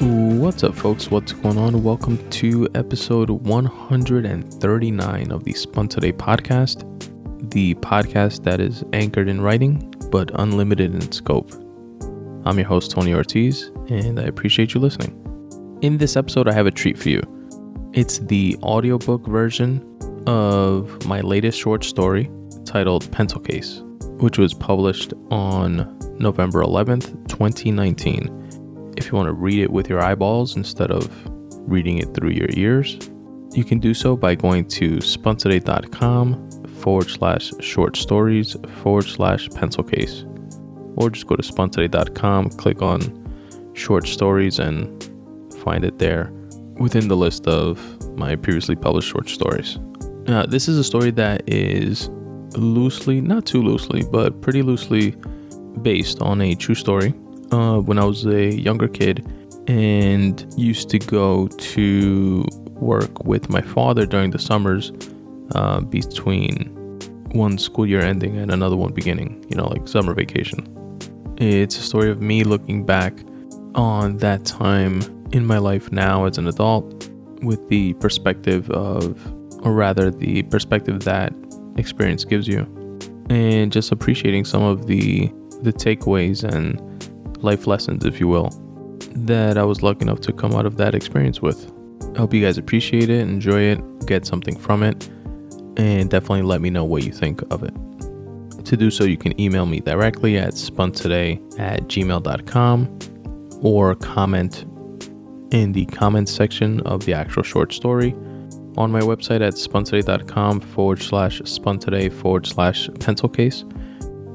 What's up, folks? What's going on? Welcome to episode 139 of the Spun Today podcast, the podcast that is anchored in writing but unlimited in scope. I'm your host, Tony Ortiz, and I appreciate you listening. In this episode, I have a treat for you. It's the audiobook version of my latest short story titled Pencil Case, which was published on November 11th, 2019 if you want to read it with your eyeballs instead of reading it through your ears, you can do so by going to spuntoday.com forward slash short stories forward slash pencil case. Or just go to spuntoday.com, click on short stories, and find it there within the list of my previously published short stories. Uh, this is a story that is loosely, not too loosely, but pretty loosely based on a true story uh, when I was a younger kid and used to go to work with my father during the summers uh, between one school year ending and another one beginning, you know, like summer vacation. It's a story of me looking back on that time in my life now as an adult with the perspective of, or rather, the perspective that experience gives you, and just appreciating some of the the takeaways and life lessons, if you will, that I was lucky enough to come out of that experience with. I hope you guys appreciate it, enjoy it, get something from it, and definitely let me know what you think of it. To do so, you can email me directly at spuntoday at gmail.com or comment in the comments section of the actual short story on my website at spuntoday.com forward slash spuntoday forward slash pencil case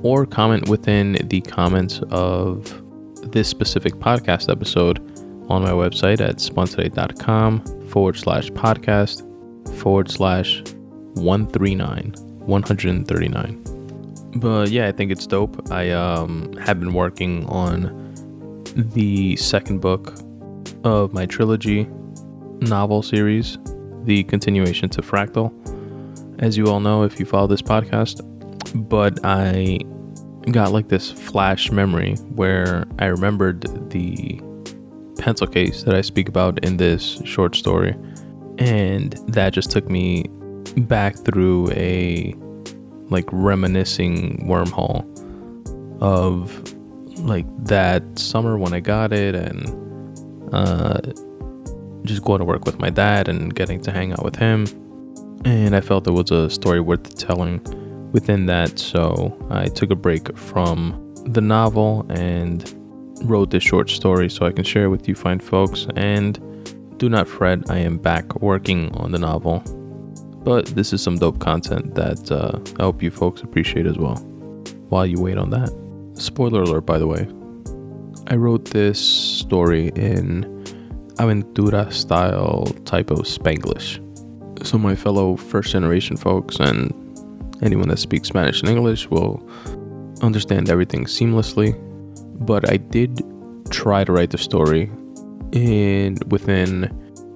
or comment within the comments of this specific podcast episode on my website at spuntoday.com forward slash podcast forward slash 139 139 but yeah i think it's dope. I um, have been working on the second book of my trilogy novel series the continuation to fractal. As you all know if you follow this podcast but i got like this flash memory where I remembered the pencil case that I speak about in this short story. And that just took me back through a like reminiscing wormhole of like that summer when I got it and uh, just going to work with my dad and getting to hang out with him. And I felt it was a story worth telling within that. So I took a break from the novel and wrote this short story so I can share it with you fine folks. And do not fret, I am back working on the novel. But this is some dope content that uh, I hope you folks appreciate as well while you wait on that. Spoiler alert, by the way. I wrote this story in Aventura style type of Spanglish. So, my fellow first generation folks and anyone that speaks Spanish and English will understand everything seamlessly. But I did try to write the story in within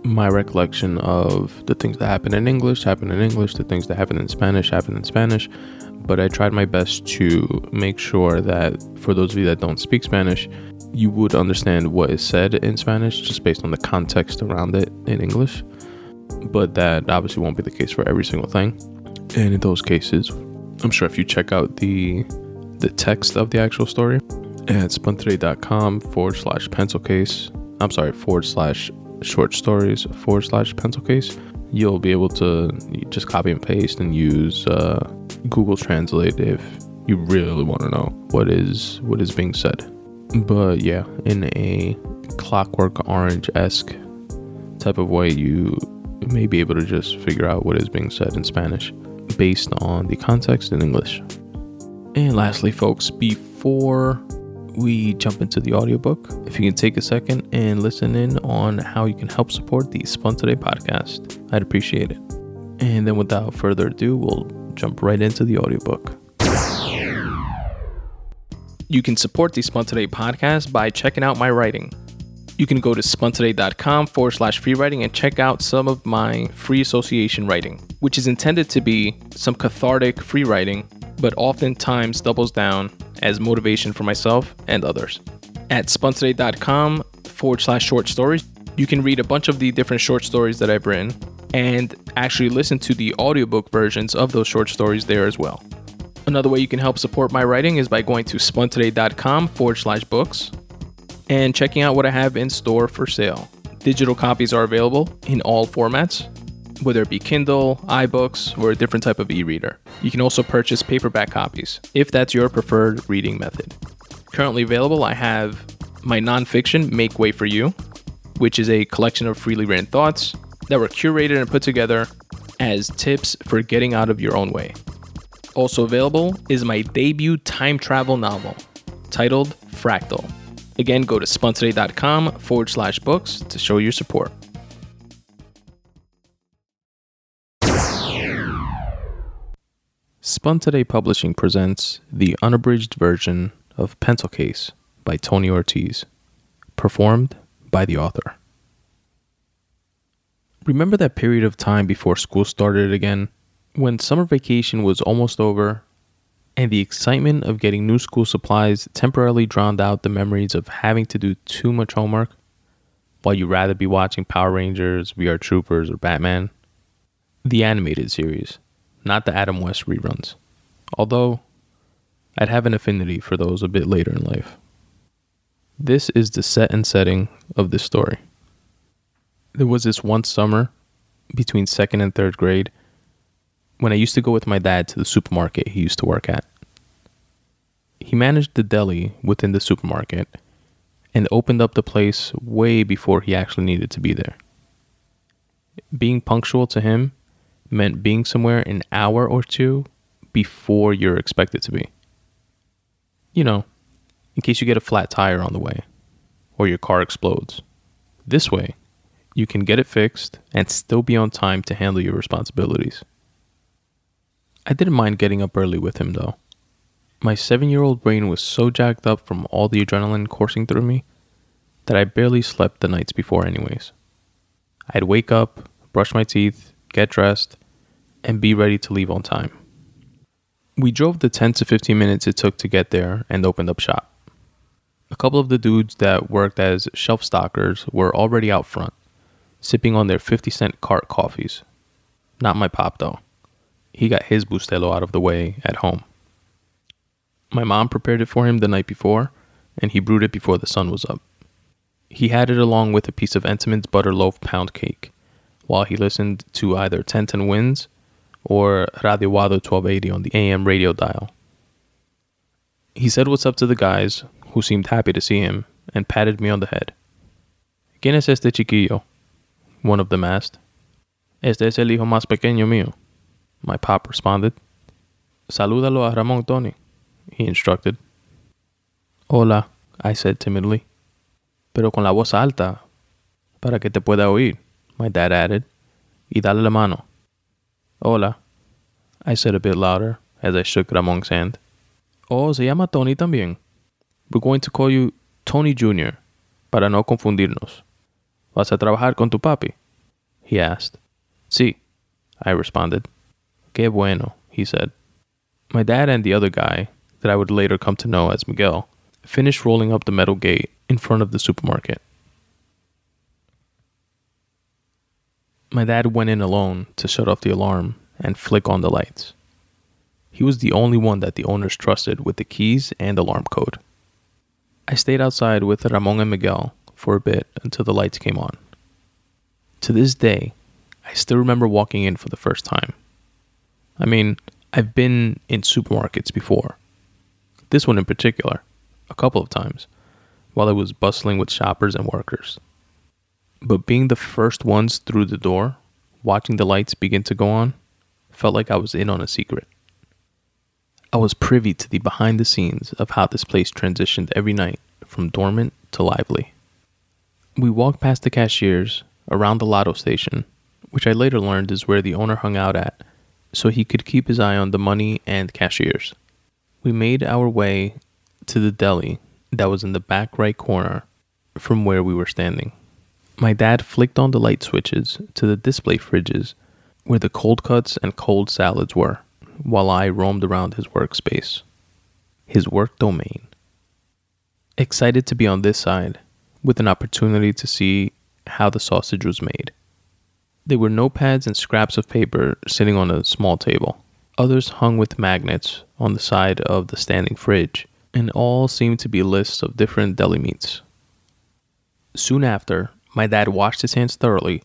my recollection of the things that happen in English happen in English, the things that happen in Spanish happen in Spanish. But I tried my best to make sure that for those of you that don't speak Spanish, you would understand what is said in Spanish just based on the context around it in English. But that obviously won't be the case for every single thing. And in those cases, I'm sure if you check out the the text of the actual story at spuntoday.com forward slash pencil case, I'm sorry, forward slash short stories forward slash pencil case, you'll be able to just copy and paste and use uh, Google Translate if you really want to know what is what is being said. But yeah, in a clockwork orange esque type of way, you may be able to just figure out what is being said in Spanish based on the context in English. And lastly, folks, before we jump into the audiobook, if you can take a second and listen in on how you can help support the Spun Today podcast, I'd appreciate it. And then without further ado, we'll jump right into the audiobook. You can support the Spun Today podcast by checking out my writing you can go to spuntoday.com forward slash free writing and check out some of my free association writing, which is intended to be some cathartic free writing, but oftentimes doubles down as motivation for myself and others. At spuntoday.com forward slash short stories. You can read a bunch of the different short stories that I've written and actually listen to the audiobook versions of those short stories there as well. Another way you can help support my writing is by going to spuntoday.com forward slash books and checking out what I have in store for sale. Digital copies are available in all formats, whether it be Kindle, iBooks, or a different type of e reader. You can also purchase paperback copies if that's your preferred reading method. Currently available, I have my nonfiction, Make Way for You, which is a collection of freely written thoughts that were curated and put together as tips for getting out of your own way. Also available is my debut time travel novel titled Fractal. Again, go to spuntoday.com forward slash books to show your support. Spun Today Publishing presents the unabridged version of Pencil Case by Tony Ortiz, performed by the author. Remember that period of time before school started again, when summer vacation was almost over, and the excitement of getting new school supplies temporarily drowned out the memories of having to do too much homework, while you'd rather be watching Power Rangers, VR Troopers, or Batman? The animated series not the Adam West reruns. Although, I'd have an affinity for those a bit later in life. This is the set and setting of this story. There was this one summer between second and third grade when I used to go with my dad to the supermarket he used to work at. He managed the deli within the supermarket and opened up the place way before he actually needed to be there. Being punctual to him meant being somewhere an hour or two before you're expected to be. You know, in case you get a flat tire on the way or your car explodes. This way, you can get it fixed and still be on time to handle your responsibilities. I didn't mind getting up early with him though. My seven year old brain was so jacked up from all the adrenaline coursing through me that I barely slept the nights before, anyways. I'd wake up, brush my teeth, get dressed, and be ready to leave on time. We drove the 10 to 15 minutes it took to get there and opened up shop. A couple of the dudes that worked as shelf stockers were already out front, sipping on their 50 cent cart coffees. Not my pop, though. He got his Bustelo out of the way at home. My mom prepared it for him the night before, and he brewed it before the sun was up. He had it along with a piece of Entenmann's butter loaf pound cake, while he listened to either 1010 WINS or Radio Wado 1280 on the AM radio dial. He said what's up to the guys, who seemed happy to see him, and patted me on the head. ¿Quién es este chiquillo? One of them asked. Este es el hijo más pequeño mío. My pop responded. Salúdalo a Ramón Tony, he instructed. Hola, I said timidly. Pero con la voz alta, para que te pueda oír, my dad added. Y dale la mano. Hola, I said a bit louder as I shook Ramon's hand. Oh, se llama Tony también. We're going to call you Tony Jr., para no confundirnos. ¿Vas a trabajar con tu papi? He asked. Sí, I responded. Qué bueno, he said. My dad and the other guy, that I would later come to know as Miguel, finished rolling up the metal gate in front of the supermarket. My dad went in alone to shut off the alarm and flick on the lights. He was the only one that the owners trusted with the keys and alarm code. I stayed outside with Ramon and Miguel for a bit until the lights came on. To this day, I still remember walking in for the first time. I mean, I've been in supermarkets before. This one in particular, a couple of times, while it was bustling with shoppers and workers. But being the first ones through the door, watching the lights begin to go on, felt like I was in on a secret. I was privy to the behind the scenes of how this place transitioned every night from dormant to lively. We walked past the cashiers, around the lotto station, which I later learned is where the owner hung out at, so he could keep his eye on the money and cashiers. We made our way to the deli that was in the back right corner from where we were standing. My dad flicked on the light switches to the display fridges where the cold cuts and cold salads were, while I roamed around his workspace, his work domain. Excited to be on this side, with an opportunity to see how the sausage was made. There were notepads and scraps of paper sitting on a small table. Others hung with magnets on the side of the standing fridge, and all seemed to be lists of different deli meats. Soon after, my dad washed his hands thoroughly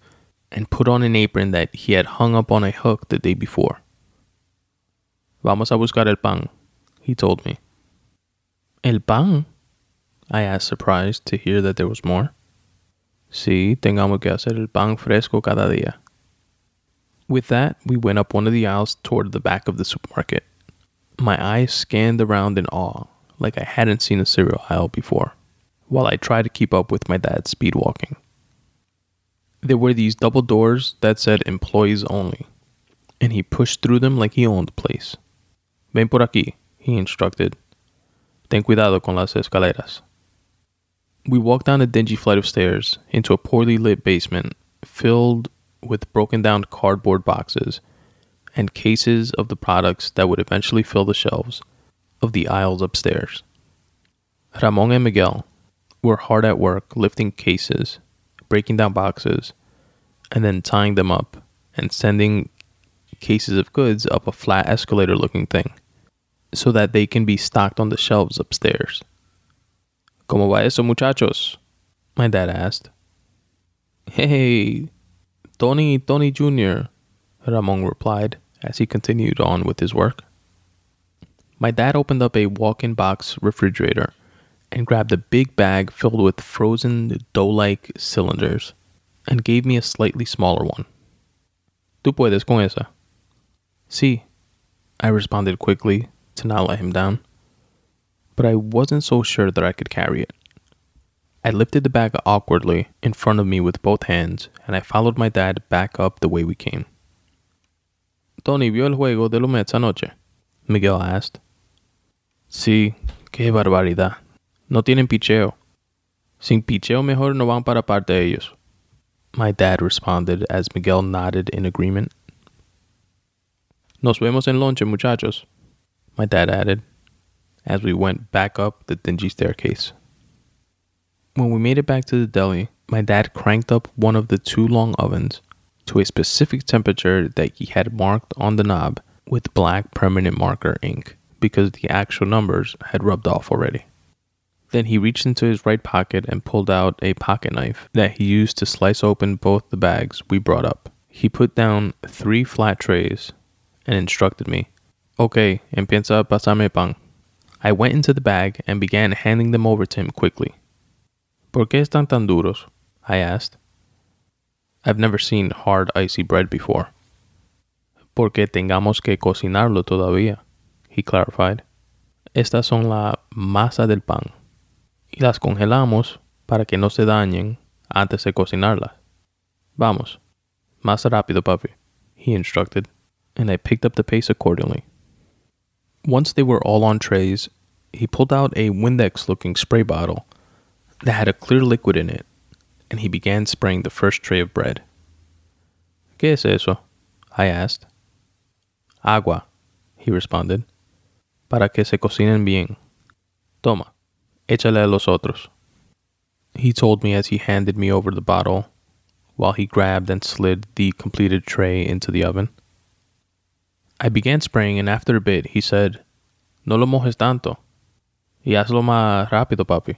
and put on an apron that he had hung up on a hook the day before. Vamos a buscar el pan, he told me. El pan? I asked, surprised to hear that there was more. Sí, tengamos que hacer el pan fresco cada día. With that, we went up one of the aisles toward the back of the supermarket. My eyes scanned around in awe, like I hadn't seen a cereal aisle before, while I tried to keep up with my dad's speed walking. There were these double doors that said employees only, and he pushed through them like he owned the place. Ven por aquí, he instructed. Ten cuidado con las escaleras. We walked down a dingy flight of stairs into a poorly lit basement filled with broken down cardboard boxes and cases of the products that would eventually fill the shelves of the aisles upstairs. Ramon and Miguel were hard at work lifting cases, breaking down boxes, and then tying them up and sending cases of goods up a flat escalator looking thing so that they can be stocked on the shelves upstairs. ¿Cómo va eso, muchachos? My dad asked. Hey, Tony, Tony Jr., Ramon replied as he continued on with his work. My dad opened up a walk in box refrigerator and grabbed a big bag filled with frozen dough like cylinders and gave me a slightly smaller one. Tú puedes con esa. Sí, I responded quickly to not let him down but I wasn't so sure that I could carry it. I lifted the bag awkwardly in front of me with both hands, and I followed my dad back up the way we came. Tony, ¿vio el juego de los Mets anoche? Miguel asked. Sí, qué barbaridad. No tienen picheo. Sin picheo mejor no van para parte de ellos. My dad responded as Miguel nodded in agreement. Nos vemos en lonche, muchachos, my dad added as we went back up the dingy staircase. When we made it back to the deli, my dad cranked up one of the two long ovens to a specific temperature that he had marked on the knob with black permanent marker ink because the actual numbers had rubbed off already. Then he reached into his right pocket and pulled out a pocket knife that he used to slice open both the bags we brought up. He put down three flat trays and instructed me, Okay, empieza a pasarme pan. I went into the bag and began handing them over to him quickly. ¿Por qué están tan duros? I asked. I've never seen hard, icy bread before. Porque tengamos que cocinarlo todavía, he clarified. Estas son la masa del pan y las congelamos para que no se dañen antes de cocinarlas. Vamos, más rápido, papi, he instructed, and I picked up the pace accordingly. Once they were all on trays, he pulled out a Windex looking spray bottle that had a clear liquid in it, and he began spraying the first tray of bread. ¿Qué es eso? I asked. Agua, he responded, para que se cocinen bien. Toma, échale a los otros. He told me as he handed me over the bottle while he grabbed and slid the completed tray into the oven. I began spraying, and after a bit, he said, No lo mojes tanto. Y hazlo más rápido, papi.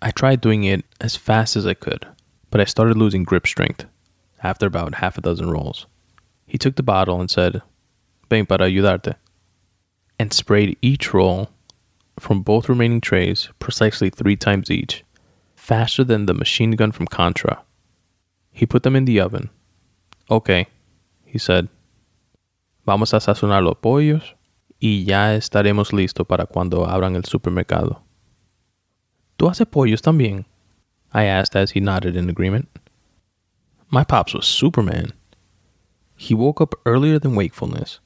I tried doing it as fast as I could, but I started losing grip strength after about half a dozen rolls. He took the bottle and said, Ven para ayudarte, and sprayed each roll from both remaining trays precisely three times each, faster than the machine gun from Contra. He put them in the oven. Okay, he said, Vamos a sazonar los pollos y ya estaremos listos para cuando abran el supermercado. ¿Tú haces pollos también? I asked as he nodded in agreement. My pops was Superman. He woke up earlier than wakefulness.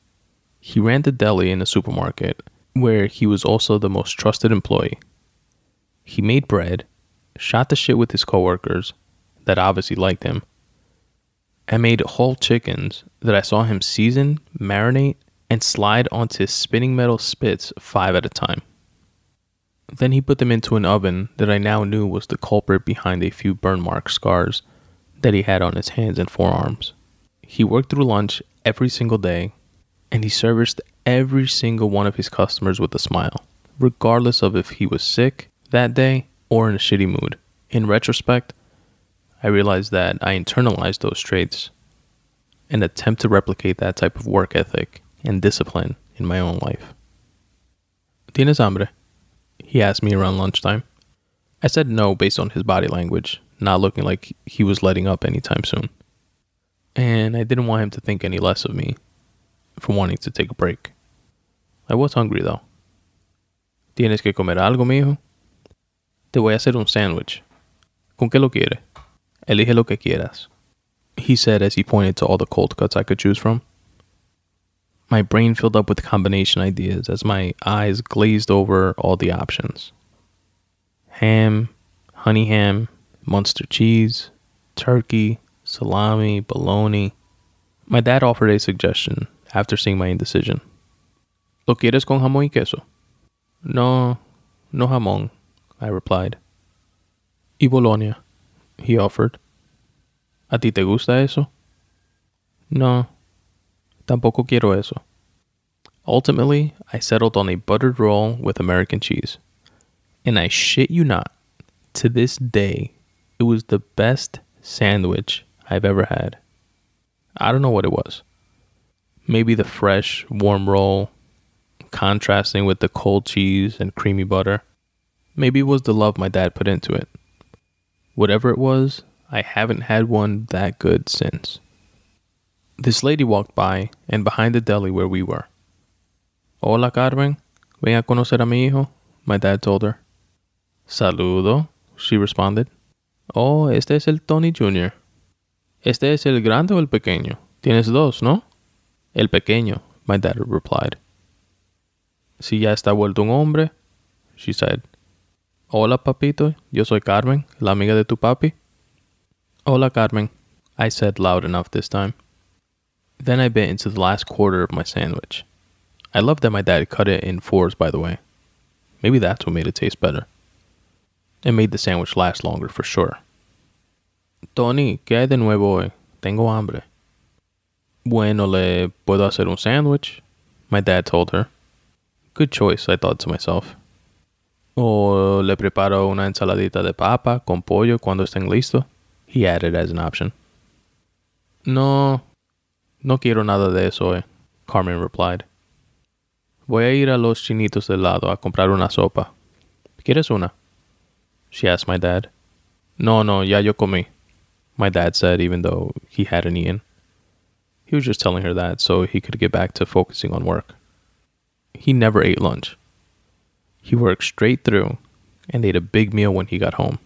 He ran the deli in the supermarket where he was also the most trusted employee. He made bread, shot the shit with his coworkers that obviously liked him, I made whole chickens that I saw him season, marinate, and slide onto spinning metal spits five at a time. Then he put them into an oven that I now knew was the culprit behind a few burn mark scars that he had on his hands and forearms. He worked through lunch every single day, and he serviced every single one of his customers with a smile, regardless of if he was sick that day or in a shitty mood. In retrospect, I realized that I internalized those traits and attempt to replicate that type of work ethic and discipline in my own life. ¿Tienes hambre? He asked me around lunchtime. I said no based on his body language, not looking like he was letting up anytime soon. And I didn't want him to think any less of me for wanting to take a break. I was hungry though. ¿Tienes que comer algo, mijo? Te voy a hacer un sándwich. ¿Con qué lo quiere? Elige lo que quieras. He said as he pointed to all the cold cuts I could choose from. My brain filled up with combination ideas as my eyes glazed over all the options ham, honey ham, Munster cheese, turkey, salami, bologna. My dad offered a suggestion after seeing my indecision. ¿Lo quieres con jamón y queso? No, no jamón, I replied. Y Bologna, he offered. ¿A ti te gusta eso? No, tampoco quiero eso. Ultimately, I settled on a buttered roll with American cheese. And I shit you not, to this day, it was the best sandwich I've ever had. I don't know what it was. Maybe the fresh, warm roll, contrasting with the cold cheese and creamy butter. Maybe it was the love my dad put into it. Whatever it was, I haven't had one that good since. This lady walked by and behind the deli where we were. Hola, Carmen. Ven a conocer a mi hijo, my dad told her. Saludo, she responded. Oh, este es el Tony Jr. ¿Este es el grande o el pequeño? Tienes dos, ¿no? El pequeño, my dad replied. Si ya está vuelto un hombre, she said. Hola, papito. Yo soy Carmen, la amiga de tu papi. Hola, Carmen, I said loud enough this time. Then I bit into the last quarter of my sandwich. I love that my dad cut it in fours, by the way. Maybe that's what made it taste better. It made the sandwich last longer for sure. Tony, ¿qué hay de nuevo hoy? Tengo hambre. Bueno, le puedo hacer un sandwich, my dad told her. Good choice, I thought to myself. O le preparo una ensaladita de papa con pollo cuando estén listo, he added as an option. No, no quiero nada de eso hoy, Carmen replied. Voy a ir a los chinitos del lado a comprar una sopa. ¿Quieres una? She asked my dad. No, no, ya yo comí my dad said, even though he hadn't eaten. He was just telling her that so he could get back to focusing on work. He never ate lunch. He worked straight through and ate a big meal when he got home.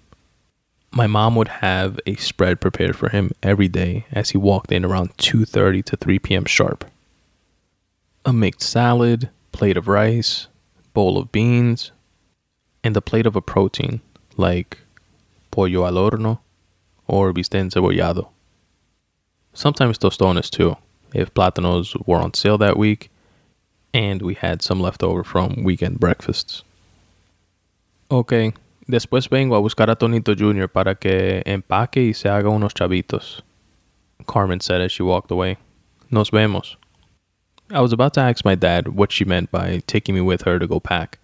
My mom would have a spread prepared for him every day as he walked in around 2:30 to 3 p.m. sharp. A mixed salad, plate of rice, bowl of beans, and a plate of a protein like pollo al horno, or bistec encebollado. Sometimes tostones too, if plátanos were on sale that week and we had some left over from weekend breakfasts. Ok, después vengo a buscar a Tonito Jr. para que empaque y se haga unos chavitos. Carmen said as she walked away. Nos vemos. I was about to ask my dad what she meant by taking me with her to go pack.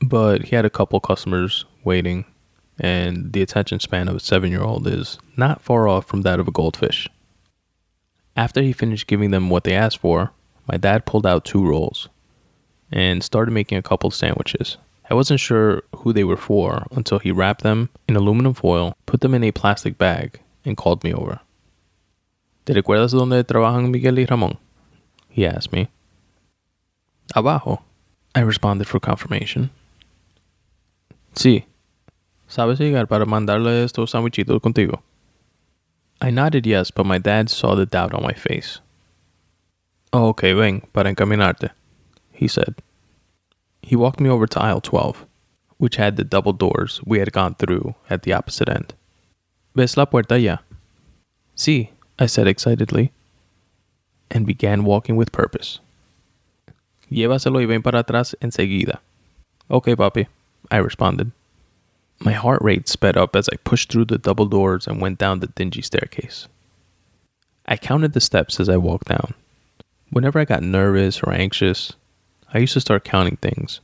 But he had a couple customers waiting and the attention span of a seven year old is not far off from that of a goldfish. After he finished giving them what they asked for, my dad pulled out two rolls and started making a couple sandwiches. I wasn't sure who they were for until he wrapped them in aluminum foil, put them in a plastic bag, and called me over. ¿Te recuerdas dónde trabajan Miguel y Ramón? He asked me. Abajo, I responded for confirmation. Sí, ¿Sabes llegar para mandarle estos sandwichitos contigo? I nodded yes, but my dad saw the doubt on my face. Oh, okay, ven, para encaminarte, he said. He walked me over to aisle 12, which had the double doors we had gone through at the opposite end. ¿Ves la puerta ya? Sí, I said excitedly, and began walking with purpose. Llévaselo y ven para atrás enseguida. Okay, papi, I responded. My heart rate sped up as I pushed through the double doors and went down the dingy staircase. I counted the steps as I walked down. Whenever I got nervous or anxious, I used to start counting things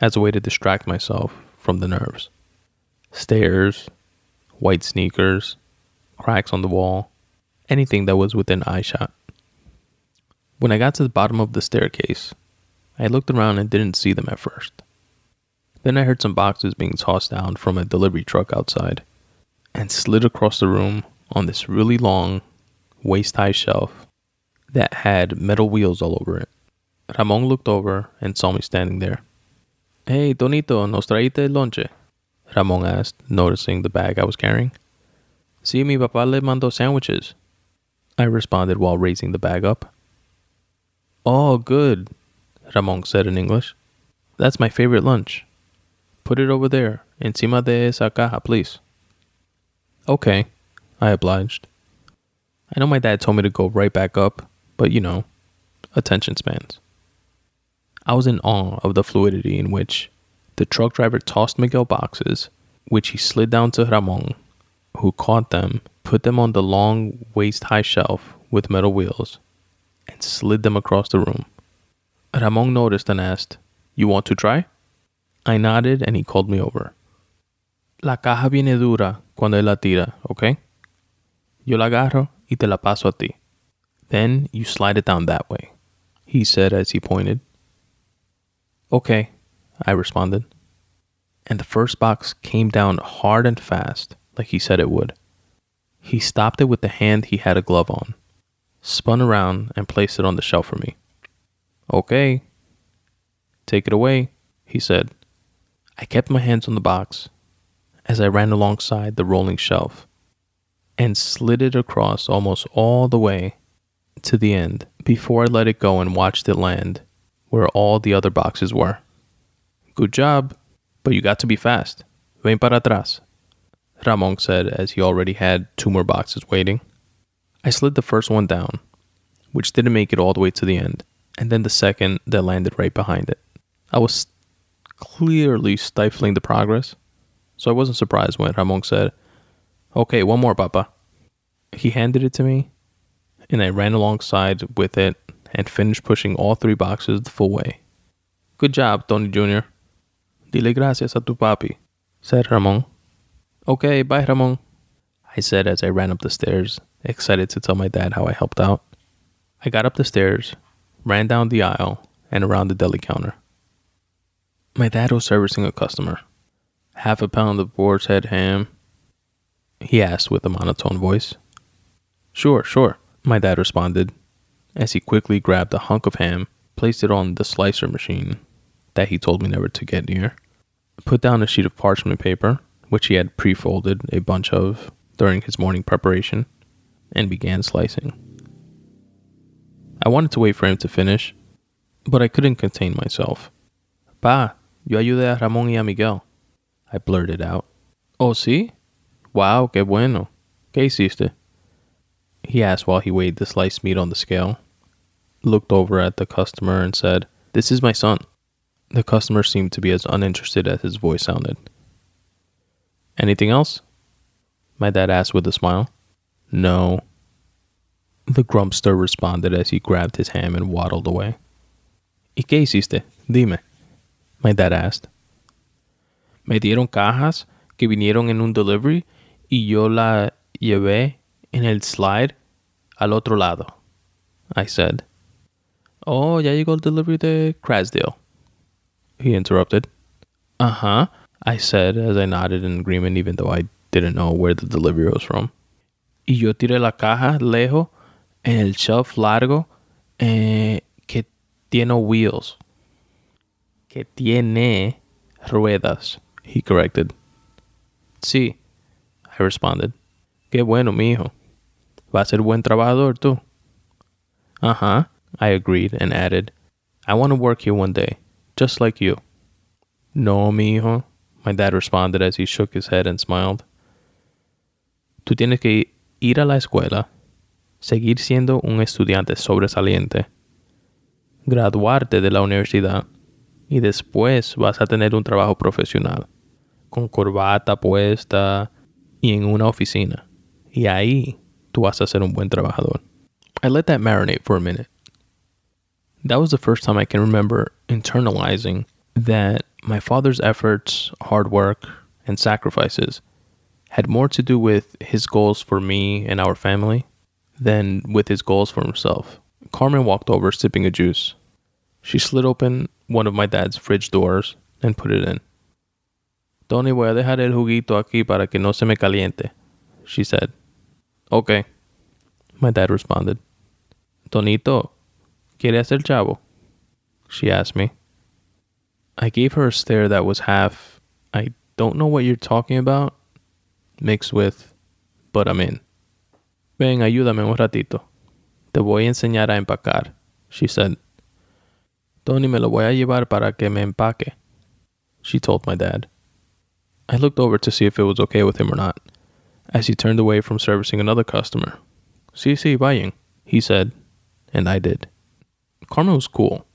as a way to distract myself from the nerves. Stairs, white sneakers, cracks on the wall, anything that was within eyeshot. When I got to the bottom of the staircase, I looked around and didn't see them at first. Then I heard some boxes being tossed down from a delivery truck outside and slid across the room on this really long, waist high shelf that had metal wheels all over it. Ramon looked over and saw me standing there. Hey, Tonito, ¿nos traíste lonche? Ramon asked, noticing the bag I was carrying. Sí, mi papá le mandó sandwiches. I responded while raising the bag up. Oh, good, Ramon said in English. That's my favorite lunch. Put it over there, encima de esa caja, please. Okay, I obliged. I know my dad told me to go right back up, but you know, attention spans. I was in awe of the fluidity in which the truck driver tossed Miguel boxes, which he slid down to Ramon, who caught them, put them on the long, waist high shelf with metal wheels, and slid them across the room. Ramon noticed and asked, You want to try? I nodded and he called me over. La caja viene dura cuando la tira, okay? Yo la agarro y te la paso a ti. Then you slide it down that way, he said as he pointed. Okay, I responded. And the first box came down hard and fast, like he said it would. He stopped it with the hand he had a glove on, spun around, and placed it on the shelf for me. Okay. Take it away, he said. I kept my hands on the box as I ran alongside the rolling shelf and slid it across almost all the way to the end before I let it go and watched it land where all the other boxes were. Good job, but you got to be fast. Ven para atrás, Ramon said as he already had two more boxes waiting. I slid the first one down, which didn't make it all the way to the end, and then the second that landed right behind it. I was clearly stifling the progress, so I wasn't surprised when Ramon said, Okay, one more, Papa. He handed it to me, and I ran alongside with it and finished pushing all three boxes the full way. Good job, Tony Jr. Dile gracias a tu papi, said Ramon. Okay, bye, Ramon, I said as I ran up the stairs, excited to tell my dad how I helped out. I got up the stairs, ran down the aisle, and around the deli counter. My dad was servicing a customer. Half a pound of boar's head ham? He asked with a monotone voice. Sure, sure, my dad responded, as he quickly grabbed a hunk of ham, placed it on the slicer machine that he told me never to get near, put down a sheet of parchment paper, which he had pre folded a bunch of during his morning preparation, and began slicing. I wanted to wait for him to finish, but I couldn't contain myself. Pa, yo ayudé a Ramón y a Miguel. I blurted out. Oh, sí? Wow, qué bueno. ¿Qué hiciste? He asked while he weighed the sliced meat on the scale, looked over at the customer, and said, This is my son. The customer seemed to be as uninterested as his voice sounded. Anything else? My dad asked with a smile. No. The grumpster responded as he grabbed his ham and waddled away. ¿Y qué hiciste? Dime. My dad asked. Me dieron cajas que vinieron en un delivery y yo la llevé en el slide al otro lado, I said. Oh, ya llegó el delivery de Krasdale, he interrupted. Uh huh, I said as I nodded in agreement, even though I didn't know where the delivery was from. Y yo tiré la caja lejos en el shelf largo eh, que tiene wheels. Que tiene ruedas, he corrected. Sí, I responded. Qué bueno, mijo. Va a ser buen trabajador tú. Uh huh, I agreed and added, I want to work here one day, just like you. No, mi hijo, my dad responded as he shook his head and smiled. Tú tienes que ir a la escuela, seguir siendo un estudiante sobresaliente, graduarte de la universidad Y después vas a tener un trabajo profesional, con corbata puesta y en una oficina. Y ahí tú vas a ser un buen trabajador. I let that marinate for a minute. That was the first time I can remember internalizing that my father's efforts, hard work, and sacrifices had more to do with his goals for me and our family than with his goals for himself. Carmen walked over sipping a juice. She slid open one of my dad's fridge doors and put it in. Tony, voy a dejar el juguito aquí para que no se me caliente, she said. Okay, my dad responded. Tonito, ¿quiere hacer chavo? She asked me. I gave her a stare that was half, I don't know what you're talking about, mixed with, but I'm in. Ven, ayúdame un ratito. Te voy a enseñar a empacar, she said. Tony me lo voy a llevar para que me empaque, she told my dad. I looked over to see if it was okay with him or not, as he turned away from servicing another customer. Sí, sí, buying, he said, and I did. Carmen was cool.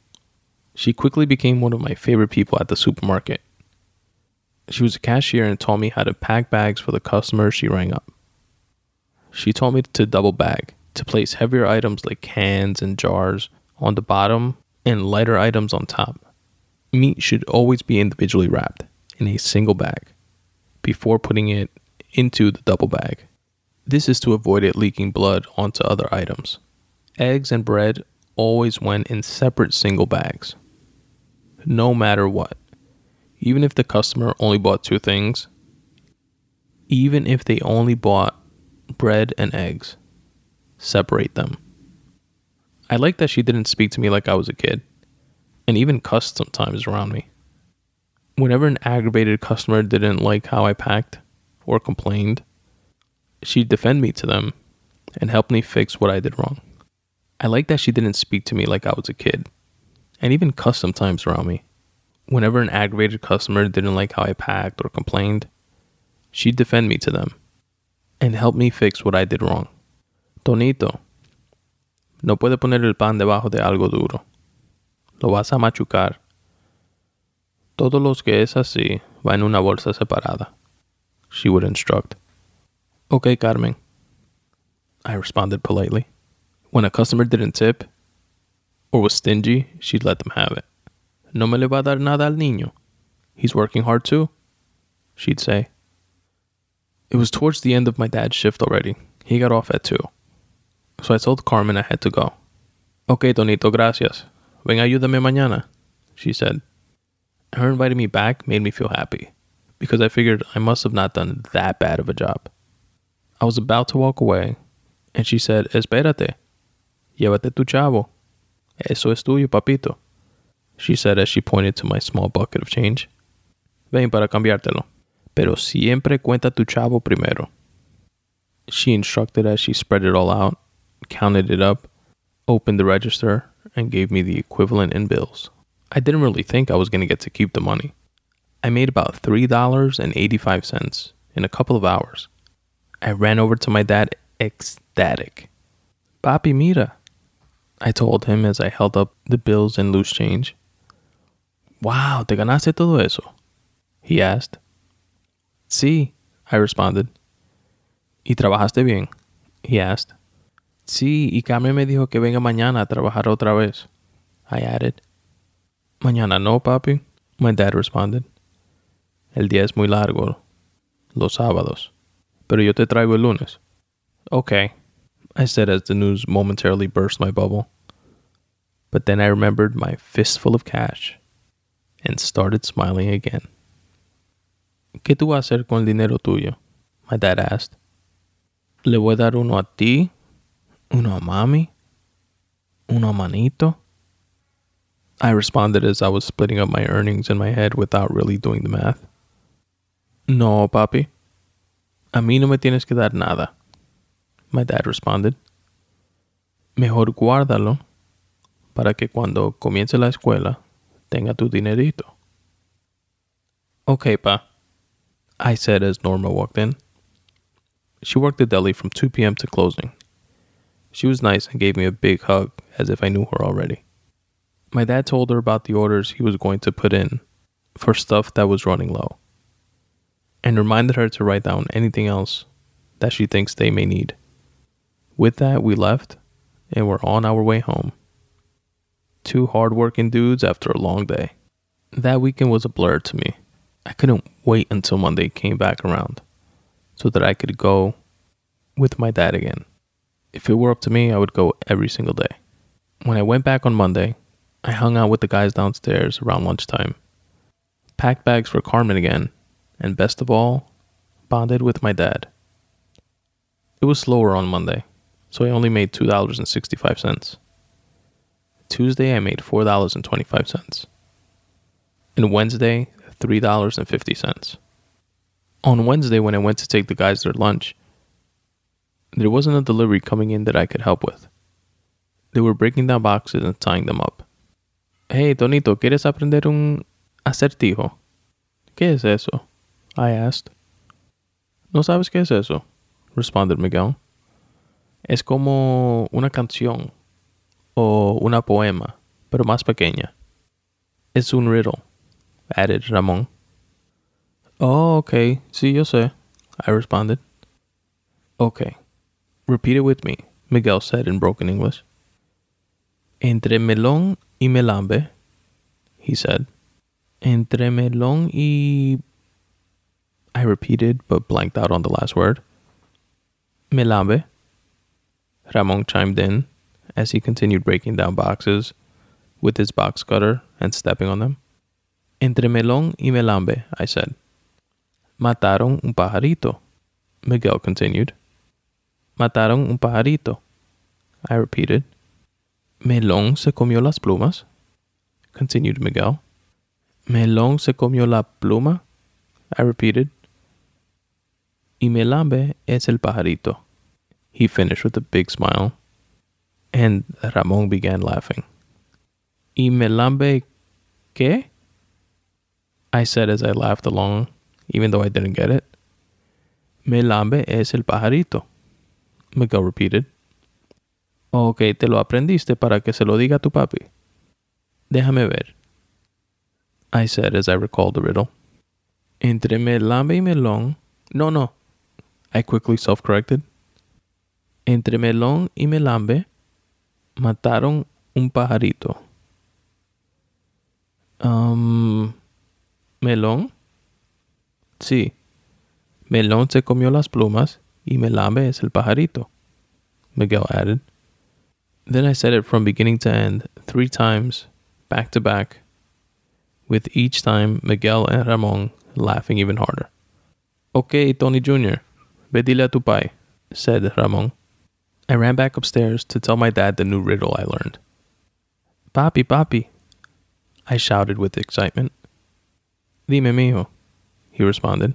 She quickly became one of my favorite people at the supermarket. She was a cashier and taught me how to pack bags for the customers she rang up. She taught me to double bag, to place heavier items like cans and jars on the bottom and lighter items on top. Meat should always be individually wrapped in a single bag before putting it into the double bag. This is to avoid it leaking blood onto other items. Eggs and bread always went in separate single bags. No matter what. Even if the customer only bought two things, even if they only bought bread and eggs, separate them. I like that she didn't speak to me like I was a kid, and even cussed sometimes around me. Whenever an aggravated customer didn't like how I packed or complained, she'd defend me to them and help me fix what I did wrong. I like that she didn't speak to me like I was a kid, and even cuss sometimes around me. Whenever an aggravated customer didn't like how I packed or complained, she'd defend me to them and help me fix what I did wrong. Tonito, no puede poner el pan debajo de algo duro. Lo vas a machucar. Todos los que es así va en una bolsa separada. She would instruct. Okay, Carmen. I responded politely. When a customer didn't tip or was stingy, she'd let them have it. No me le va a dar nada al niño. He's working hard too, she'd say. It was towards the end of my dad's shift already. He got off at 2. So I told Carmen I had to go. Okay, Donito, gracias. Ven, ayúdame mañana, she said. Her inviting me back made me feel happy because I figured I must have not done that bad of a job. I was about to walk away, and she said, Espérate, llévate tu chavo. Eso es tuyo, papito, she said as she pointed to my small bucket of change. Ven para cambiártelo, pero siempre cuenta tu chavo primero. She instructed as she spread it all out, counted it up, opened the register, and gave me the equivalent in bills. I didn't really think I was going to get to keep the money. I made about $3.85 in a couple of hours. I ran over to my dad ecstatic. Papi, mira, I told him as I held up the bills and loose change. Wow, te ganaste todo eso? He asked. Sí, I responded. ¿Y trabajaste bien? He asked. Sí, y Carmen me dijo que venga mañana a trabajar otra vez. I added. Mañana no, papi, my dad responded. El día es muy largo, los sábados. Pero yo te traigo el lunes. Okay, I said as the news momentarily burst my bubble. But then I remembered my fistful of cash and started smiling again. ¿Qué tú vas a hacer con el dinero tuyo? My dad asked. Le voy a dar uno a ti Uno a mami? Uno a manito? I responded as I was splitting up my earnings in my head without really doing the math. No, papi. A mí no me tienes que dar nada. My dad responded. Mejor guárdalo para que cuando comience la escuela tenga tu dinerito. Okay, pa. I said as Norma walked in. She worked the deli from 2 p.m. to closing. She was nice and gave me a big hug as if I knew her already. My dad told her about the orders he was going to put in for stuff that was running low and reminded her to write down anything else that she thinks they may need. With that, we left and were on our way home. Two hardworking dudes after a long day. That weekend was a blur to me. I couldn't wait until Monday came back around so that I could go with my dad again. If it were up to me, I would go every single day. When I went back on Monday, I hung out with the guys downstairs around lunchtime, packed bags for Carmen again, and best of all, bonded with my dad. It was slower on Monday, so I only made $2.65. Tuesday, I made $4.25. And Wednesday, $3.50. On Wednesday, when I went to take the guys their lunch, there wasn't a delivery coming in that I could help with. They were breaking down boxes and tying them up. Hey, Tonito, ¿quieres aprender un acertijo? ¿Qué es eso? I asked. ¿No sabes qué es eso? responded Miguel. Es como una canción o una poema, pero más pequeña. Es un riddle, added Ramon. Oh, okay. Sí, yo sé, I responded. Okay. Repeat it with me, Miguel said in broken English. Entre melón y melambe, he said. Entre melón y. I repeated, but blanked out on the last word. Melambe. Ramon chimed in as he continued breaking down boxes with his box cutter and stepping on them. Entre melón y melambe, I said. Mataron un pajarito, Miguel continued. Mataron un pajarito, I repeated. Melón se comió las plumas, continued Miguel. Melón se comió la pluma, I repeated. Y Melambe es el pajarito. He finished with a big smile, and Ramon began laughing. ¿Y Melambe qué? I said as I laughed along, even though I didn't get it. Melambe es el pajarito, Miguel repeated. Ok, te lo aprendiste para que se lo diga a tu papi. Déjame ver. I said as I recalled the riddle. Entre Melambe y Melón. No, no. I quickly self corrected. Entre Melón y Melambe mataron un pajarito. Um, ¿Melón? Sí. Melón se comió las plumas y Melambe es el pajarito. Miguel added. Then I said it from beginning to end, three times, back to back, with each time Miguel and Ramon laughing even harder. Okay, Tony Jr., ve dile a tu pai, said Ramon. I ran back upstairs to tell my dad the new riddle I learned. Papi, papi, I shouted with excitement. Dime, mijo, he responded.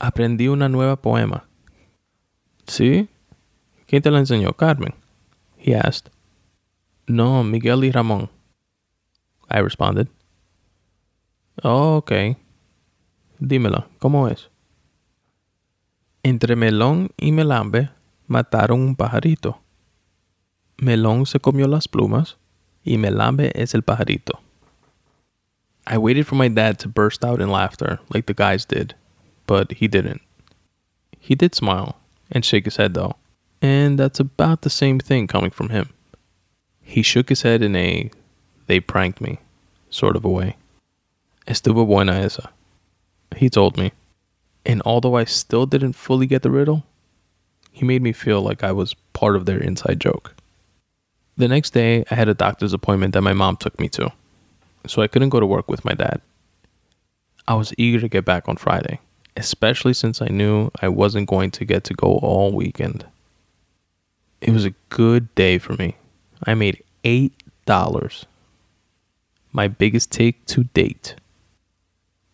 Aprendí una nueva poema. ¿Sí? ¿Quién te la enseñó, Carmen? he asked. No, Miguel y Ramon. I responded. Oh, ok. Dímelo, ¿cómo es? Entre Melón y Melambe mataron un pajarito. Melón se comió las plumas y Melambe es el pajarito. I waited for my dad to burst out in laughter like the guys did, but he didn't. He did smile and shake his head though, and that's about the same thing coming from him. He shook his head in a they pranked me sort of a way. Estuvo buena esa. He told me. And although I still didn't fully get the riddle, he made me feel like I was part of their inside joke. The next day, I had a doctor's appointment that my mom took me to, so I couldn't go to work with my dad. I was eager to get back on Friday, especially since I knew I wasn't going to get to go all weekend. It was a good day for me. I made $8. My biggest take to date.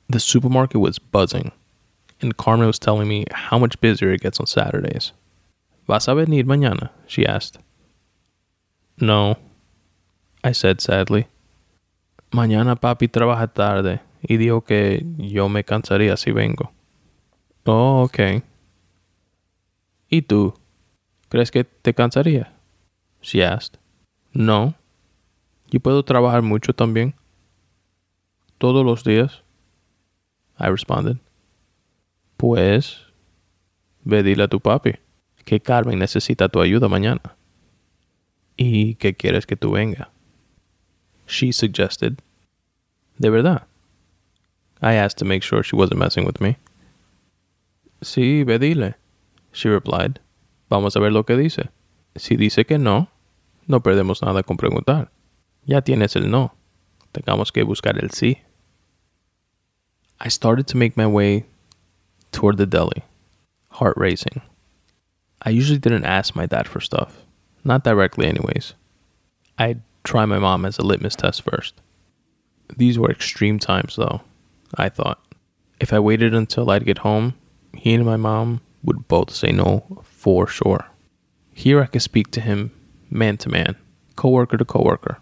The supermarket was buzzing, and Carmen was telling me how much busier it gets on Saturdays. ¿Vas a venir mañana? she asked. No, I said sadly. Mañana papi trabaja tarde y dijo que yo me cansaría si vengo. Oh, ok. ¿Y tú? ¿Crees que te cansaría? She asked. No. Yo puedo trabajar mucho también. Todos los días. I responded. Pues, ve dile a tu papi que Carmen necesita tu ayuda mañana. ¿Y que quieres que tú venga? She suggested. ¿De verdad? I asked to make sure she wasn't messing with me. Sí, ve dile, she replied. Vamos a ver lo que dice. Si dice que no, no perdemos nada con preguntar. Ya tienes el no. Tengamos que buscar el sí. I started to make my way toward the deli, heart racing. I usually didn't ask my dad for stuff. Not directly, anyways. I'd try my mom as a litmus test first. These were extreme times, though, I thought. If I waited until I'd get home, he and my mom would both say no for sure. Here I could speak to him man to man, coworker to coworker.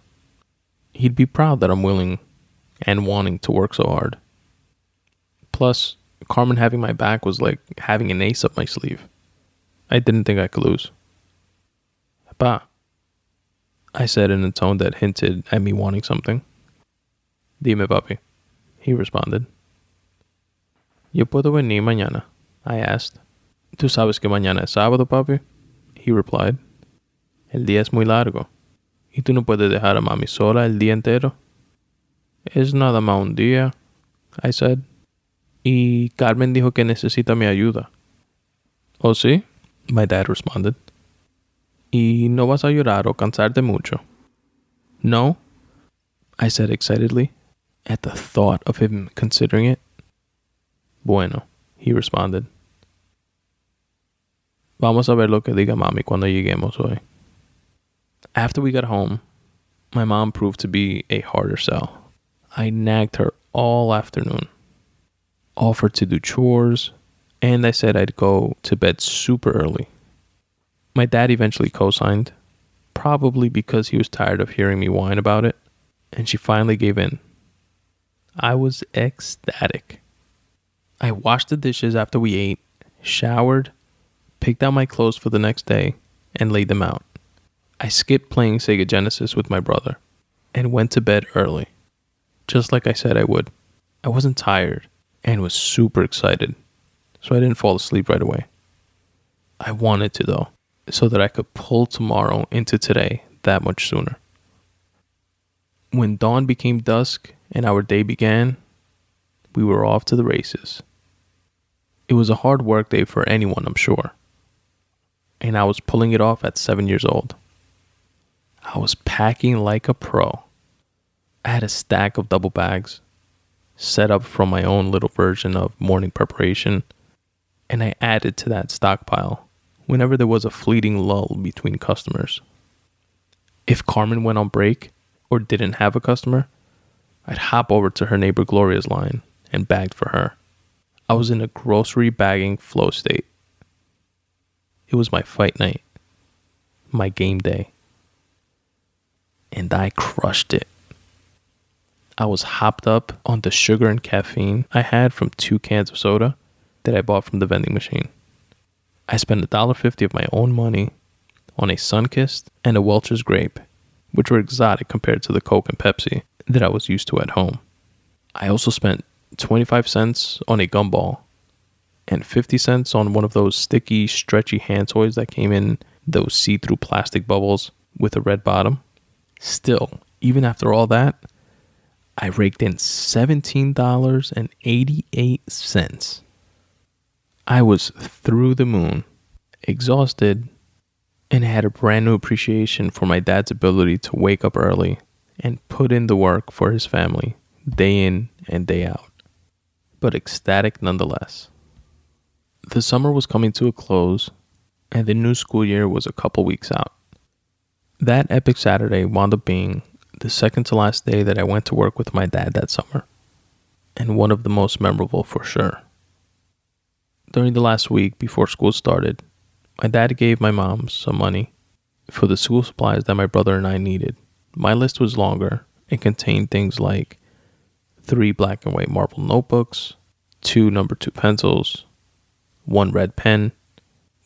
He'd be proud that I'm willing and wanting to work so hard. Plus, Carmen having my back was like having an ace up my sleeve. I didn't think I could lose. Pa, I said in a tone that hinted at me wanting something. Dime, papi, he responded. Yo puedo venir mañana, I asked. ¿Tú sabes que mañana es sábado, papi? He replied. El día es muy largo. ¿Y tú no puedes dejar a mami sola el día entero? Es nada más un día, I said. Y Carmen dijo que necesita mi ayuda. ¿Oh, sí? My dad responded. ¿Y no vas a llorar o cansarte mucho? No, I said excitedly, at the thought of him considering it. Bueno, he responded. Vamos a ver lo que diga mami cuando lleguemos hoy. After we got home, my mom proved to be a harder sell. I nagged her all afternoon, offered to do chores, and I said I'd go to bed super early. My dad eventually co signed, probably because he was tired of hearing me whine about it, and she finally gave in. I was ecstatic. I washed the dishes after we ate, showered, picked out my clothes for the next day, and laid them out. I skipped playing Sega Genesis with my brother and went to bed early, just like I said I would. I wasn't tired and was super excited, so I didn't fall asleep right away. I wanted to, though, so that I could pull tomorrow into today that much sooner. When dawn became dusk and our day began, we were off to the races. It was a hard work day for anyone, I'm sure. And I was pulling it off at seven years old. I was packing like a pro. I had a stack of double bags set up from my own little version of morning preparation, and I added to that stockpile whenever there was a fleeting lull between customers. If Carmen went on break or didn't have a customer, I'd hop over to her neighbor Gloria's line and bagged for her. I was in a grocery bagging flow state. It was my fight night, my game day and I crushed it. I was hopped up on the sugar and caffeine I had from two cans of soda that I bought from the vending machine. I spent $1.50 of my own money on a Sunkist and a Welch's grape, which were exotic compared to the Coke and Pepsi that I was used to at home. I also spent 25 cents on a gumball and 50 cents on one of those sticky, stretchy hand toys that came in those see through plastic bubbles with a red bottom. Still, even after all that, I raked in $17.88. I was through the moon, exhausted, and had a brand new appreciation for my dad's ability to wake up early and put in the work for his family day in and day out, but ecstatic nonetheless. The summer was coming to a close, and the new school year was a couple weeks out. That epic Saturday wound up being the second to last day that I went to work with my dad that summer, and one of the most memorable for sure. During the last week before school started, my dad gave my mom some money for the school supplies that my brother and I needed. My list was longer and contained things like three black and white marble notebooks, two number two pencils, one red pen,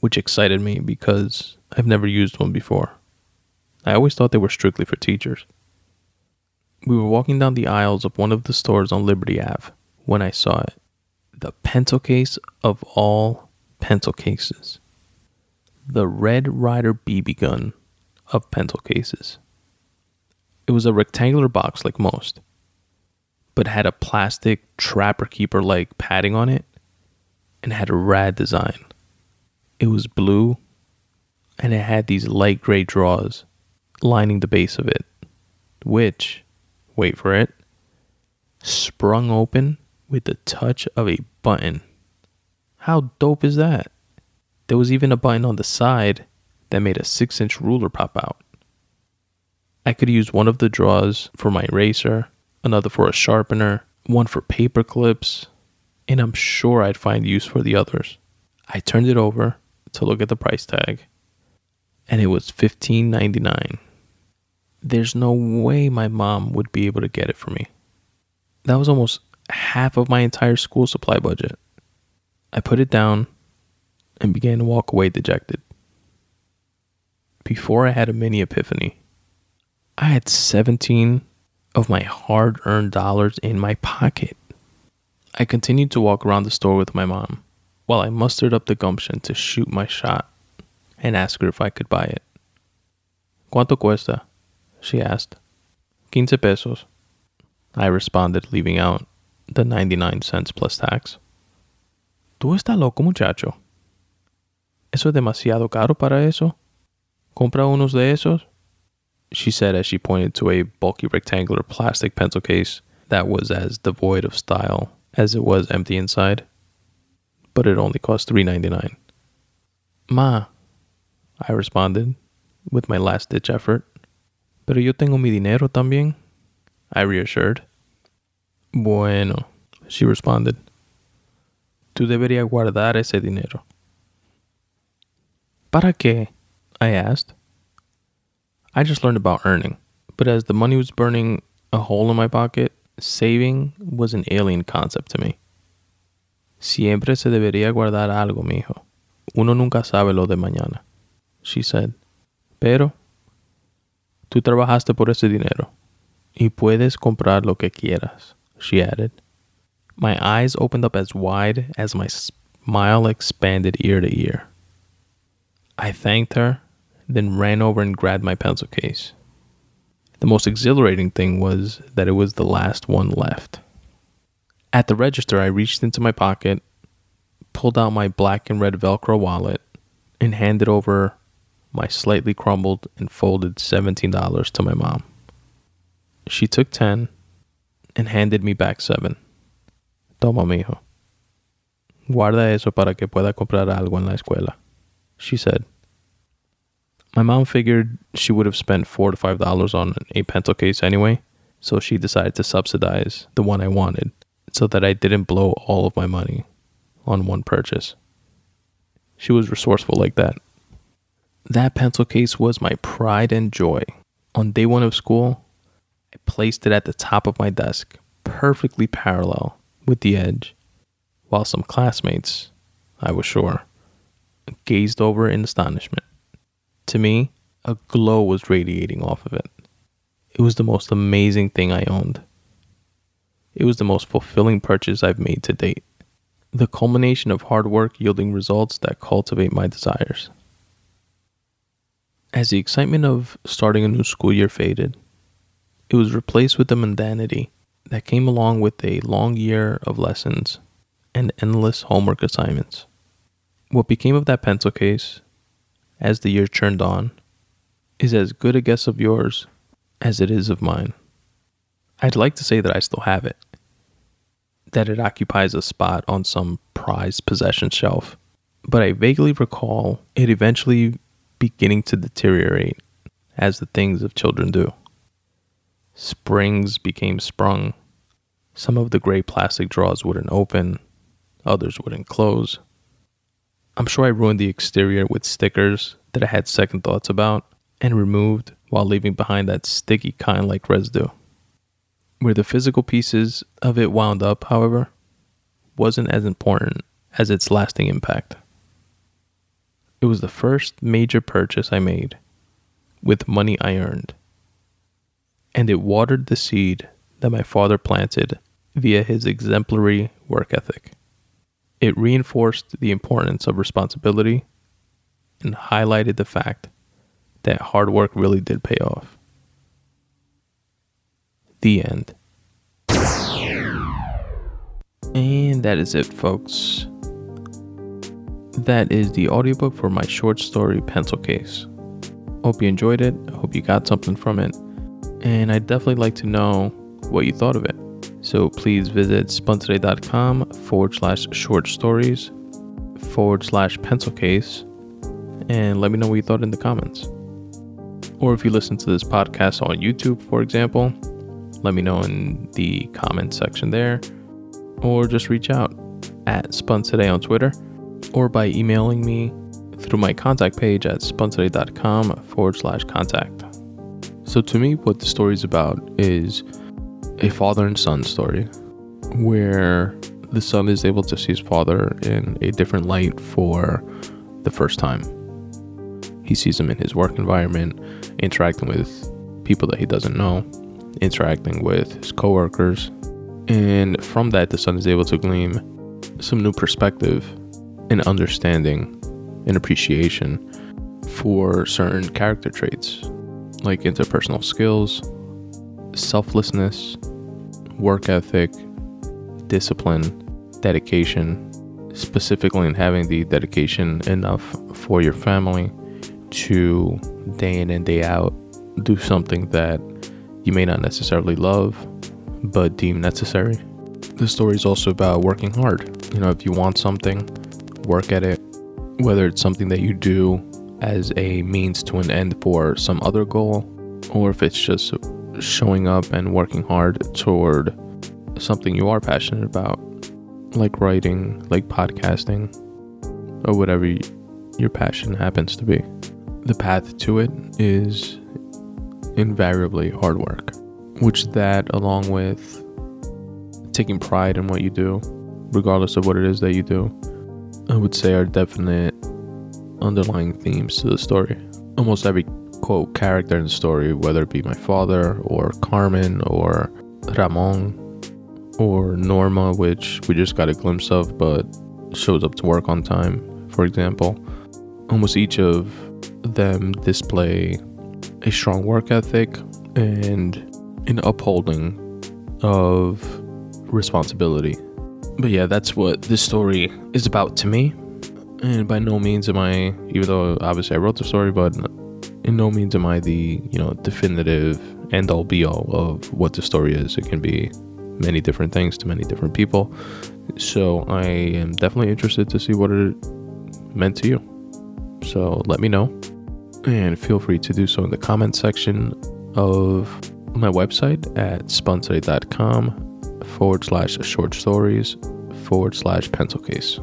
which excited me because I've never used one before. I always thought they were strictly for teachers. We were walking down the aisles of one of the stores on Liberty Ave when I saw it. The pencil case of all pencil cases. The Red Ryder BB gun of pencil cases. It was a rectangular box like most, but had a plastic trapper keeper like padding on it and had a rad design. It was blue and it had these light gray draws lining the base of it, which, wait for it, sprung open with the touch of a button. How dope is that? There was even a button on the side that made a 6 inch ruler pop out. I could use one of the draws for my eraser, another for a sharpener, one for paper clips, and I'm sure I'd find use for the others. I turned it over to look at the price tag, and it was $15.99. There's no way my mom would be able to get it for me. That was almost half of my entire school supply budget. I put it down and began to walk away dejected. Before I had a mini epiphany, I had 17 of my hard earned dollars in my pocket. I continued to walk around the store with my mom while I mustered up the gumption to shoot my shot and ask her if I could buy it. ¿Cuánto cuesta? She asked. Quince pesos. I responded, leaving out the 99 cents plus tax. Tú estás loco, muchacho. Eso es demasiado caro para eso. Compra unos de esos. She said as she pointed to a bulky rectangular plastic pencil case that was as devoid of style as it was empty inside. But it only cost $3.99. Ma, I responded with my last ditch effort. Pero yo tengo mi dinero también, I reassured. Bueno, she responded. Tú deberías guardar ese dinero. ¿Para qué? I asked. I just learned about earning, but as the money was burning a hole in my pocket, saving was an alien concept to me. Siempre se debería guardar algo, mijo. Uno nunca sabe lo de mañana, she said. Pero, tú trabajaste por ese dinero y puedes comprar lo que quieras, she added. My eyes opened up as wide as my smile expanded ear to ear. I thanked her, then ran over and grabbed my pencil case. The most exhilarating thing was that it was the last one left. At the register, I reached into my pocket, pulled out my black and red Velcro wallet, and handed over my slightly crumbled and folded $17 to my mom. She took 10 and handed me back 7. Toma, mijo. Guarda eso para que pueda comprar algo en la escuela, she said. My mom figured she would have spent 4 to $5 on a pencil case anyway, so she decided to subsidize the one I wanted so that I didn't blow all of my money on one purchase. She was resourceful like that. That pencil case was my pride and joy. On day one of school, I placed it at the top of my desk, perfectly parallel with the edge, while some classmates, I was sure, gazed over in astonishment. To me, a glow was radiating off of it. It was the most amazing thing I owned. It was the most fulfilling purchase I've made to date. The culmination of hard work yielding results that cultivate my desires. As the excitement of starting a new school year faded, it was replaced with the mundanity that came along with a long year of lessons and endless homework assignments. What became of that pencil case as the year churned on is as good a guess of yours as it is of mine. I'd like to say that I still have it, that it occupies a spot on some prized possession shelf, but I vaguely recall it eventually beginning to deteriorate as the things of children do. Springs became sprung. Some of the gray plastic drawers wouldn't open, others wouldn't close. I'm sure I ruined the exterior with stickers that I had second thoughts about and removed while leaving behind that sticky kind like residue. Where the physical pieces of it wound up, however, wasn't as important as its lasting impact. It was the first major purchase I made with money I earned. and it watered the seed that my father planted via his exemplary work ethic. It reinforced the importance of responsibility and highlighted the fact that hard work really did pay off. The end. And that is it, folks. That is the audiobook for my short story Pencil Case. Hope you enjoyed it. Hope you got something from it. And I'd definitely like to know what you thought of it. So please visit spuntoday.com forward slash short stories forward slash pencil case and let me know what you thought in the comments. Or if you listen to this podcast on YouTube, for example, let me know in the comment section there. Or just reach out at Spun Today on Twitter or by emailing me through my contact page at spuntoday.com forward slash contact. So, to me, what the story is about is a father and son story where the son is able to see his father in a different light for the first time. He sees him in his work environment, interacting with people that he doesn't know, interacting with his coworkers, and from that, the son is able to glean some new perspective and understanding and appreciation for certain character traits like interpersonal skills, selflessness, work ethic, discipline, dedication, specifically in having the dedication enough for your family to day in and day out do something that you may not necessarily love but deem necessary. The story is also about working hard. You know, if you want something, work at it, whether it's something that you do as a means to an end for some other goal, or if it's just showing up and working hard toward something you are passionate about, like writing, like podcasting, or whatever your passion happens to be. The path to it is invariably hard work, which that along with taking pride in what you do, regardless of what it is that you do, I would say are definite underlying themes to the story. Almost every quote character in the story, whether it be my father or Carmen or Ramon or Norma, which we just got a glimpse of but shows up to work on time, for example. Almost each of them display a strong work ethic and an upholding of responsibility. But yeah, that's what this story is about to me. And by no means am I, even though obviously I wrote the story, but in no means am I the, you know, definitive end all be all of what the story is. It can be many different things to many different people. So I am definitely interested to see what it meant to you. So let me know. And feel free to do so in the comment section of my website at spuntoday.com forward slash short stories forward slash pencil case.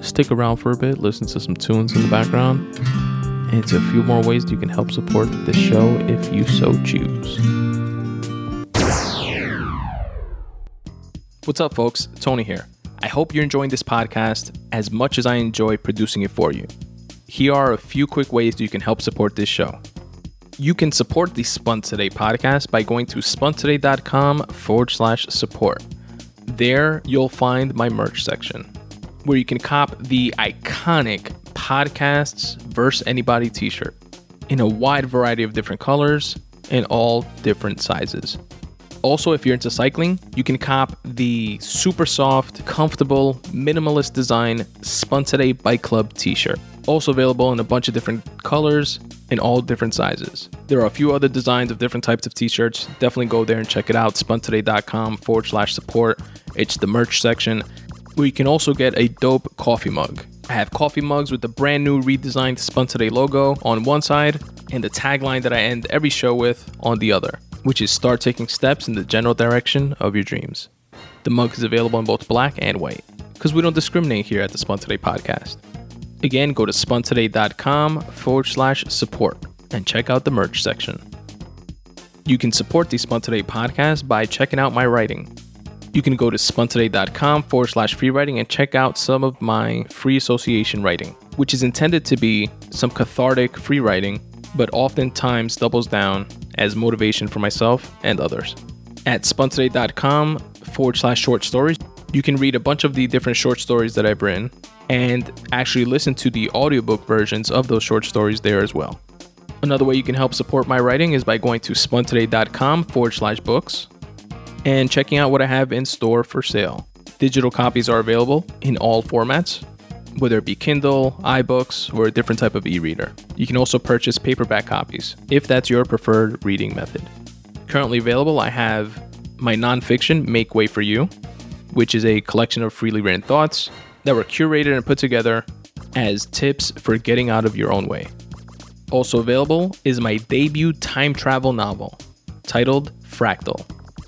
Stick around for a bit, listen to some tunes in the background. And it's a few more ways you can help support the show if you so choose. What's up, folks? Tony here. I hope you're enjoying this podcast as much as I enjoy producing it for you. Here are a few quick ways you can help support this show. You can support the Spun Today podcast by going to spuntoday.com forward slash support. There, you'll find my merch section where you can cop the iconic Podcasts versus Anybody t shirt in a wide variety of different colors and all different sizes. Also, if you're into cycling, you can cop the super soft, comfortable, minimalist design Spun Today Bike Club t shirt. Also available in a bunch of different colors in all different sizes. There are a few other designs of different types of t shirts. Definitely go there and check it out. spuntoday.com forward slash support. It's the merch section where you can also get a dope coffee mug. I have coffee mugs with the brand new redesigned Spun Today logo on one side and the tagline that I end every show with on the other, which is start taking steps in the general direction of your dreams. The mug is available in both black and white because we don't discriminate here at the Spun Today podcast. Again, go to spuntoday.com forward slash support and check out the merch section. You can support the Spun Today podcast by checking out my writing. You can go to spuntoday.com forward slash free writing and check out some of my free association writing, which is intended to be some cathartic free writing but oftentimes doubles down as motivation for myself and others. At spuntoday.com forward slash short stories, you can read a bunch of the different short stories that I've written and actually listen to the audiobook versions of those short stories there as well. Another way you can help support my writing is by going to spuntoday.com forward slash books and checking out what I have in store for sale. Digital copies are available in all formats, whether it be Kindle, iBooks, or a different type of e reader. You can also purchase paperback copies if that's your preferred reading method. Currently available, I have my nonfiction, Make Way for You, which is a collection of freely written thoughts that were curated and put together as tips for getting out of your own way. Also available is my debut time travel novel titled Fractal.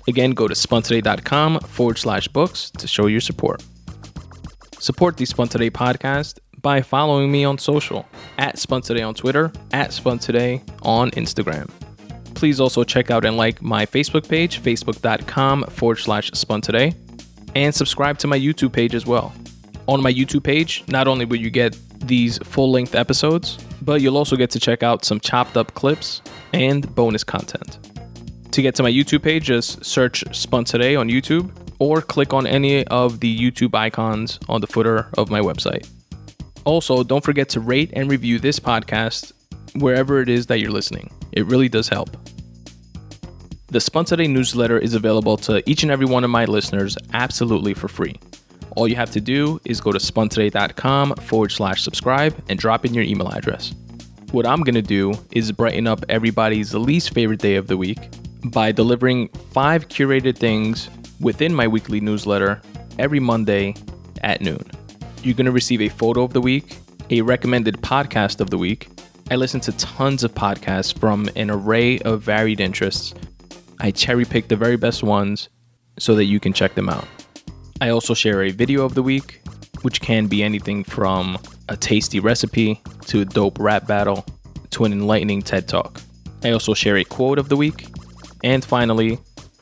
Again, go to spuntoday.com forward slash books to show your support. Support the Spun Today podcast by following me on social at Spun Today on Twitter, at Spun Today on Instagram. Please also check out and like my Facebook page, facebook.com forward slash Spun Today, and subscribe to my YouTube page as well. On my YouTube page, not only will you get these full length episodes, but you'll also get to check out some chopped up clips and bonus content. To get to my YouTube page, just search Spun Today on YouTube or click on any of the YouTube icons on the footer of my website. Also, don't forget to rate and review this podcast wherever it is that you're listening. It really does help. The Today newsletter is available to each and every one of my listeners absolutely for free. All you have to do is go to spuntoday.com forward slash subscribe and drop in your email address. What I'm going to do is brighten up everybody's least favorite day of the week by delivering five curated things within my weekly newsletter every Monday at noon. You're going to receive a photo of the week, a recommended podcast of the week. I listen to tons of podcasts from an array of varied interests. I cherry pick the very best ones so that you can check them out. I also share a video of the week, which can be anything from a tasty recipe to a dope rap battle to an enlightening TED Talk. I also share a quote of the week. And finally,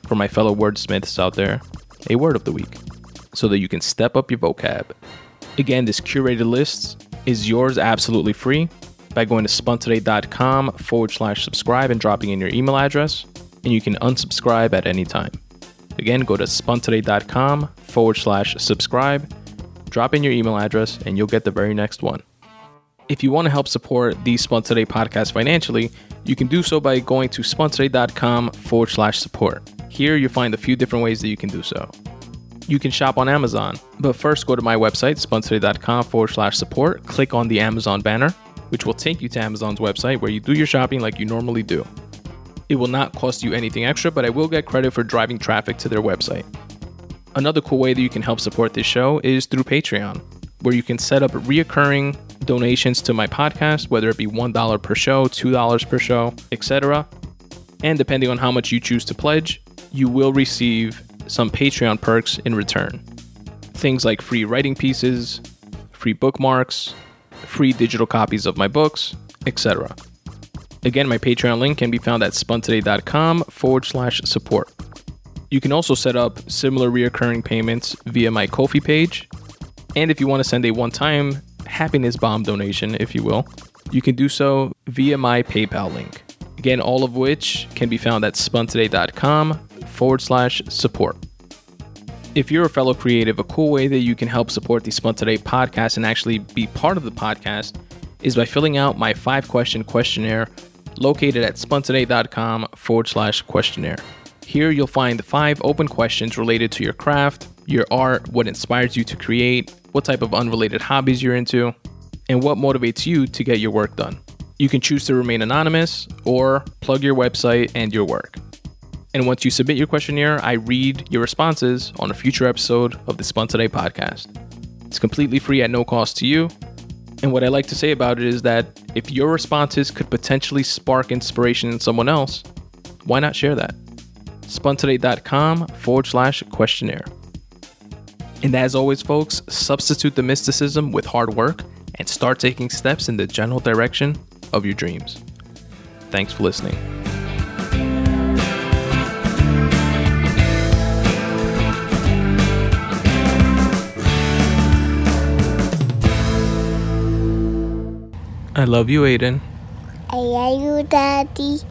for my fellow wordsmiths out there, a word of the week so that you can step up your vocab. Again, this curated list is yours absolutely free by going to spuntoday.com forward slash subscribe and dropping in your email address, and you can unsubscribe at any time. Again, go to spuntoday.com forward slash subscribe, drop in your email address, and you'll get the very next one. If you want to help support the Spun Today podcast financially, you can do so by going to spuntoday.com forward slash support. Here you'll find a few different ways that you can do so. You can shop on Amazon, but first go to my website, spuntoday.com forward slash support, click on the Amazon banner, which will take you to Amazon's website where you do your shopping like you normally do. It will not cost you anything extra, but I will get credit for driving traffic to their website. Another cool way that you can help support this show is through Patreon, where you can set up reoccurring donations to my podcast, whether it be $1 per show, $2 per show, etc. And depending on how much you choose to pledge, you will receive some Patreon perks in return. Things like free writing pieces, free bookmarks, free digital copies of my books, etc. Again, my Patreon link can be found at spuntoday.com forward slash support. You can also set up similar reoccurring payments via my Ko-fi page. And if you want to send a one time happiness bomb donation, if you will, you can do so via my PayPal link. Again, all of which can be found at spuntoday.com forward slash support. If you're a fellow creative, a cool way that you can help support the Spun Today podcast and actually be part of the podcast is by filling out my five question questionnaire located at spuntoday.com forward slash questionnaire. Here you'll find the five open questions related to your craft, your art, what inspires you to create, what type of unrelated hobbies you're into, and what motivates you to get your work done. You can choose to remain anonymous or plug your website and your work. And once you submit your questionnaire, I read your responses on a future episode of the Spun Today podcast. It's completely free at no cost to you. And what I like to say about it is that if your responses could potentially spark inspiration in someone else, why not share that? spuntoday.com forward slash questionnaire. And as always, folks, substitute the mysticism with hard work and start taking steps in the general direction of your dreams. Thanks for listening. I love you, Aiden. I love you, Daddy.